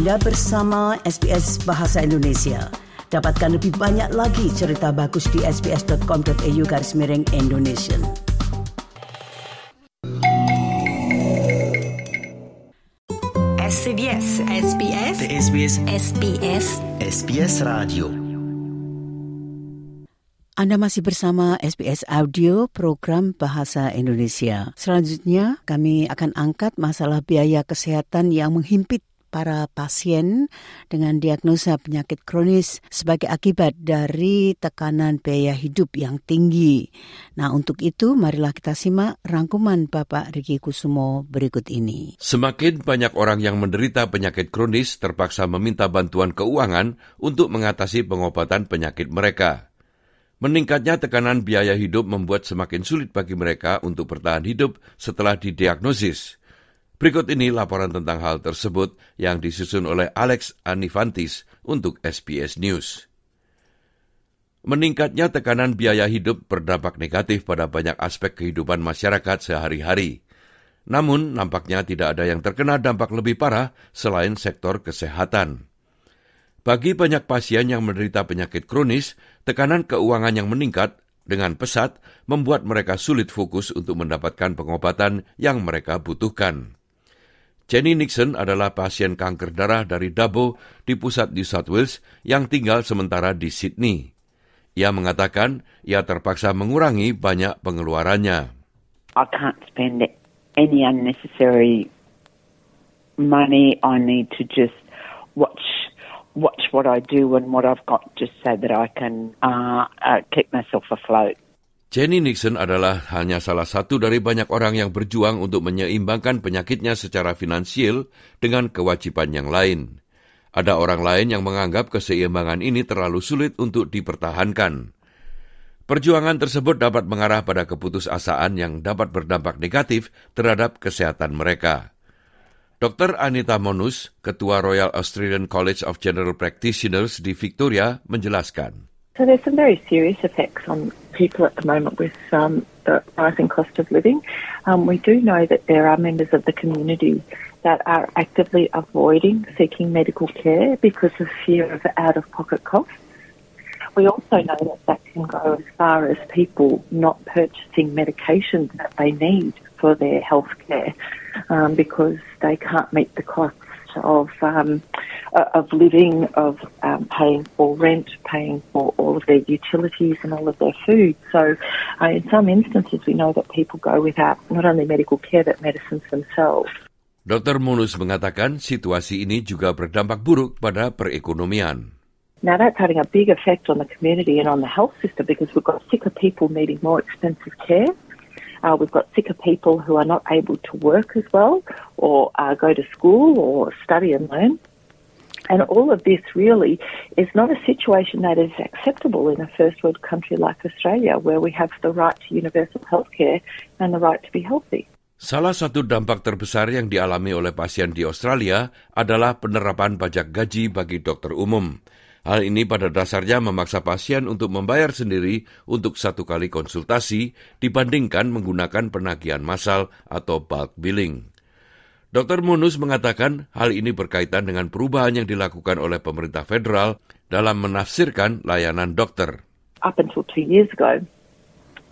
Anda bersama SBS Bahasa Indonesia. Dapatkan lebih banyak lagi cerita bagus di sbs.com.au garis miring Indonesia. SBS SBS SBS SBS SBS Radio Anda masih bersama SBS Audio program Bahasa Indonesia. Selanjutnya kami akan angkat masalah biaya kesehatan yang menghimpit para pasien dengan diagnosa penyakit kronis sebagai akibat dari tekanan biaya hidup yang tinggi. Nah, untuk itu marilah kita simak rangkuman Bapak Riki Kusumo berikut ini. Semakin banyak orang yang menderita penyakit kronis terpaksa meminta bantuan keuangan untuk mengatasi pengobatan penyakit mereka. Meningkatnya tekanan biaya hidup membuat semakin sulit bagi mereka untuk bertahan hidup setelah didiagnosis. Berikut ini laporan tentang hal tersebut yang disusun oleh Alex Anifantis untuk SBS News. Meningkatnya tekanan biaya hidup berdampak negatif pada banyak aspek kehidupan masyarakat sehari-hari. Namun, nampaknya tidak ada yang terkena dampak lebih parah selain sektor kesehatan. Bagi banyak pasien yang menderita penyakit kronis, tekanan keuangan yang meningkat dengan pesat membuat mereka sulit fokus untuk mendapatkan pengobatan yang mereka butuhkan. Jenny Nixon adalah pasien kanker darah dari Dabo di pusat New South Wales yang tinggal sementara di Sydney. Ia mengatakan ia terpaksa mengurangi banyak pengeluarannya. I can't spend any unnecessary money. I need to just watch watch what I do and what I've got just so that I can uh, uh, keep myself afloat. Jenny Nixon adalah hanya salah satu dari banyak orang yang berjuang untuk menyeimbangkan penyakitnya secara finansial dengan kewajiban yang lain. Ada orang lain yang menganggap keseimbangan ini terlalu sulit untuk dipertahankan. Perjuangan tersebut dapat mengarah pada keputusasaan yang dapat berdampak negatif terhadap kesehatan mereka. Dr. Anita Monus, Ketua Royal Australian College of General Practitioners di Victoria, menjelaskan. So there's some very serious effects on people at the moment with um, the rising cost of living. Um, we do know that there are members of the community that are actively avoiding seeking medical care because of fear of out-of-pocket costs. We also know that that can go as far as people not purchasing medications that they need for their health care um, because they can't meet the costs of um, of living, of um, paying for rent, paying for all of their utilities and all of their food. So, uh, in some instances, we know that people go without not only medical care but medicines themselves. Dr. Munus mengatakan situasi ini juga berdampak buruk pada perekonomian. Now that's having a big effect on the community and on the health system because we've got sicker people needing more expensive care. Uh, we've got sicker people who are not able to work as well or uh, go to school or study and learn. And all of this really is not a situation that is acceptable in a first world country like Australia, where we have the right to universal health care and the right to be healthy. Salah satu dampak terbesar yang dialami oleh pasien di Australia adalah penerapan pajak gaji bagi dokter umum. Hal ini pada dasarnya memaksa pasien untuk membayar sendiri untuk satu kali konsultasi dibandingkan menggunakan penagihan massal atau bulk billing. Dr. Munus mengatakan hal ini berkaitan dengan perubahan yang dilakukan oleh pemerintah federal dalam menafsirkan layanan dokter. Up until two years ago,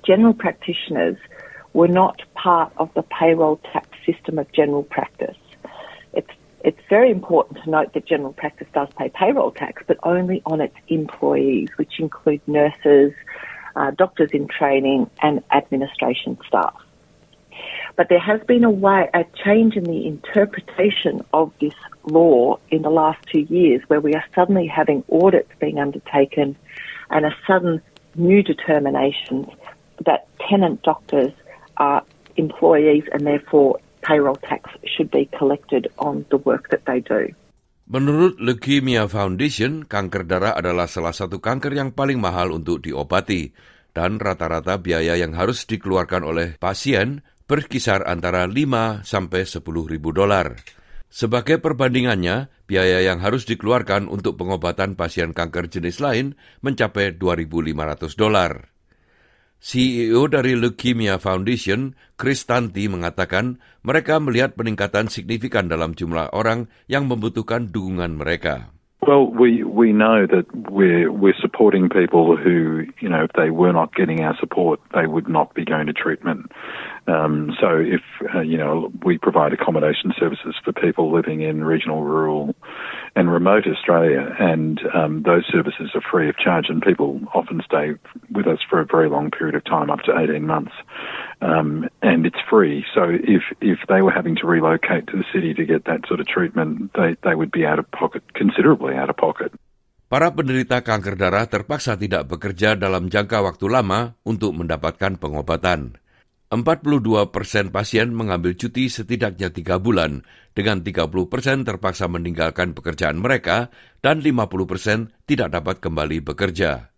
general practitioners were not part of the payroll tax system of general practice. It's it's very important to note that general practice does pay payroll tax, but only on its employees, which include nurses, uh, doctors in training, and administration staff. But there has been a way, a change in the interpretation of this law in the last two years, where we are suddenly having audits being undertaken, and a sudden new that tenant doctors are employees, and therefore payroll tax should be collected on the work that they do. Menurut Leukemia Foundation, kanker darah adalah salah satu kanker yang paling mahal untuk diobati, dan rata-rata biaya yang harus dikeluarkan oleh pasien berkisar antara 5 sampai 10 ribu dolar. Sebagai perbandingannya, biaya yang harus dikeluarkan untuk pengobatan pasien kanker jenis lain mencapai 2.500 dolar. CEO dari Leukemia Foundation, Chris Tanti, mengatakan mereka melihat peningkatan signifikan dalam jumlah orang yang membutuhkan dukungan mereka. Well, we, we know that we're, we're supporting people who, you know, if they were not getting our support, they would not be going to treatment. Um, so if, uh, you know, we provide accommodation services for people living in regional, rural and remote Australia and um, those services are free of charge and people often stay with us for a very long period of time, up to 18 months. Um, and it's free. So if, if they were having to relocate to the city to get that sort of treatment, they, they would be out of pocket, considerably out of pocket. Para penderita kanker darah terpaksa tidak bekerja dalam jangka waktu lama untuk mendapatkan pengobatan. 42 persen pasien mengambil cuti setidaknya tiga bulan, dengan 30 persen terpaksa meninggalkan pekerjaan mereka dan 50 persen tidak dapat kembali bekerja.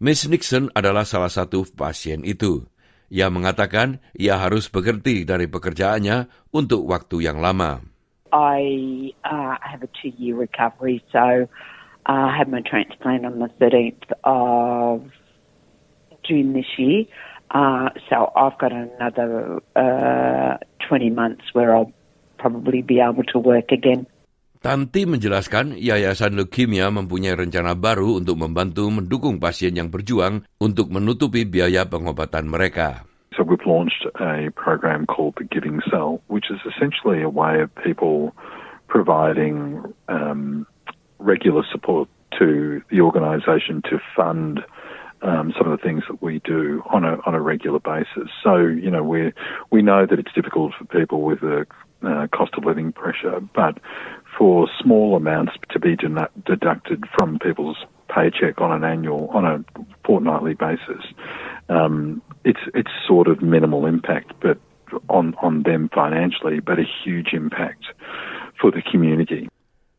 Miss Nixon adalah salah satu pasien itu. Ia mengatakan ia harus berhenti dari pekerjaannya untuk waktu yang lama. I uh, have a two-year recovery, so uh, I had my transplant on the 13th of June this year. Uh, so I've got another uh, 20 months where I'll probably be able to work again. Tanti menjelaskan Yayasan Leukemia mempunyai rencana baru untuk membantu mendukung pasien yang berjuang untuk menutupi biaya pengobatan mereka. So we've launched a program called the Giving Cell, which is essentially a way of people providing um, regular support to the organisation to fund um, some of the things that we do on a on a regular basis. So you know we we know that it's difficult for people with a uh, cost of living pressure, but for small amounts to be deducted from people's paycheck on an annual on a fortnightly basis, um, it's it's sort of minimal impact, but on on them financially, but a huge impact for the community.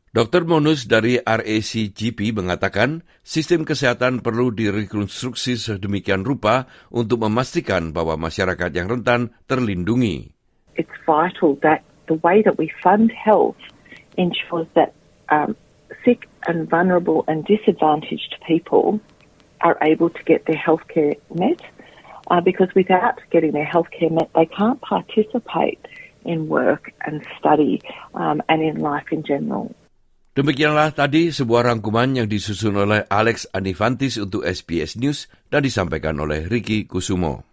Dr. Monus dari RACGP mengatakan sistem kesehatan perlu direkonstruksi sedemikian rupa untuk memastikan bahwa masyarakat yang rentan terlindungi. It's vital that the way that we fund health ensures that um, sick and vulnerable and disadvantaged people are able to get their healthcare met. Uh, because without getting their healthcare met, they can't participate in work and study um, and in life in general. Demikianlah tadi sebuah rangkuman yang disusun oleh Alex Anifantis untuk SBS News dan disampaikan oleh Ricky Kusumo.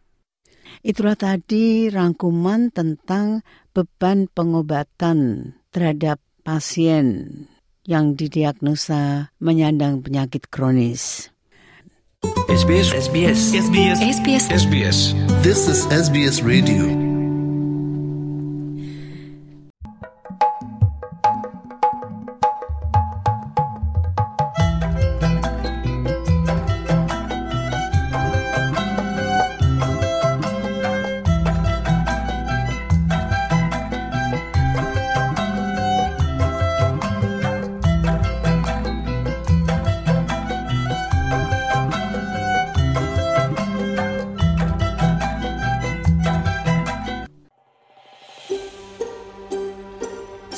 Itulah tadi rangkuman tentang beban pengobatan terhadap pasien yang didiagnosa menyandang penyakit kronis. SBS SBS SBS SBS SBS This is SBS Radio.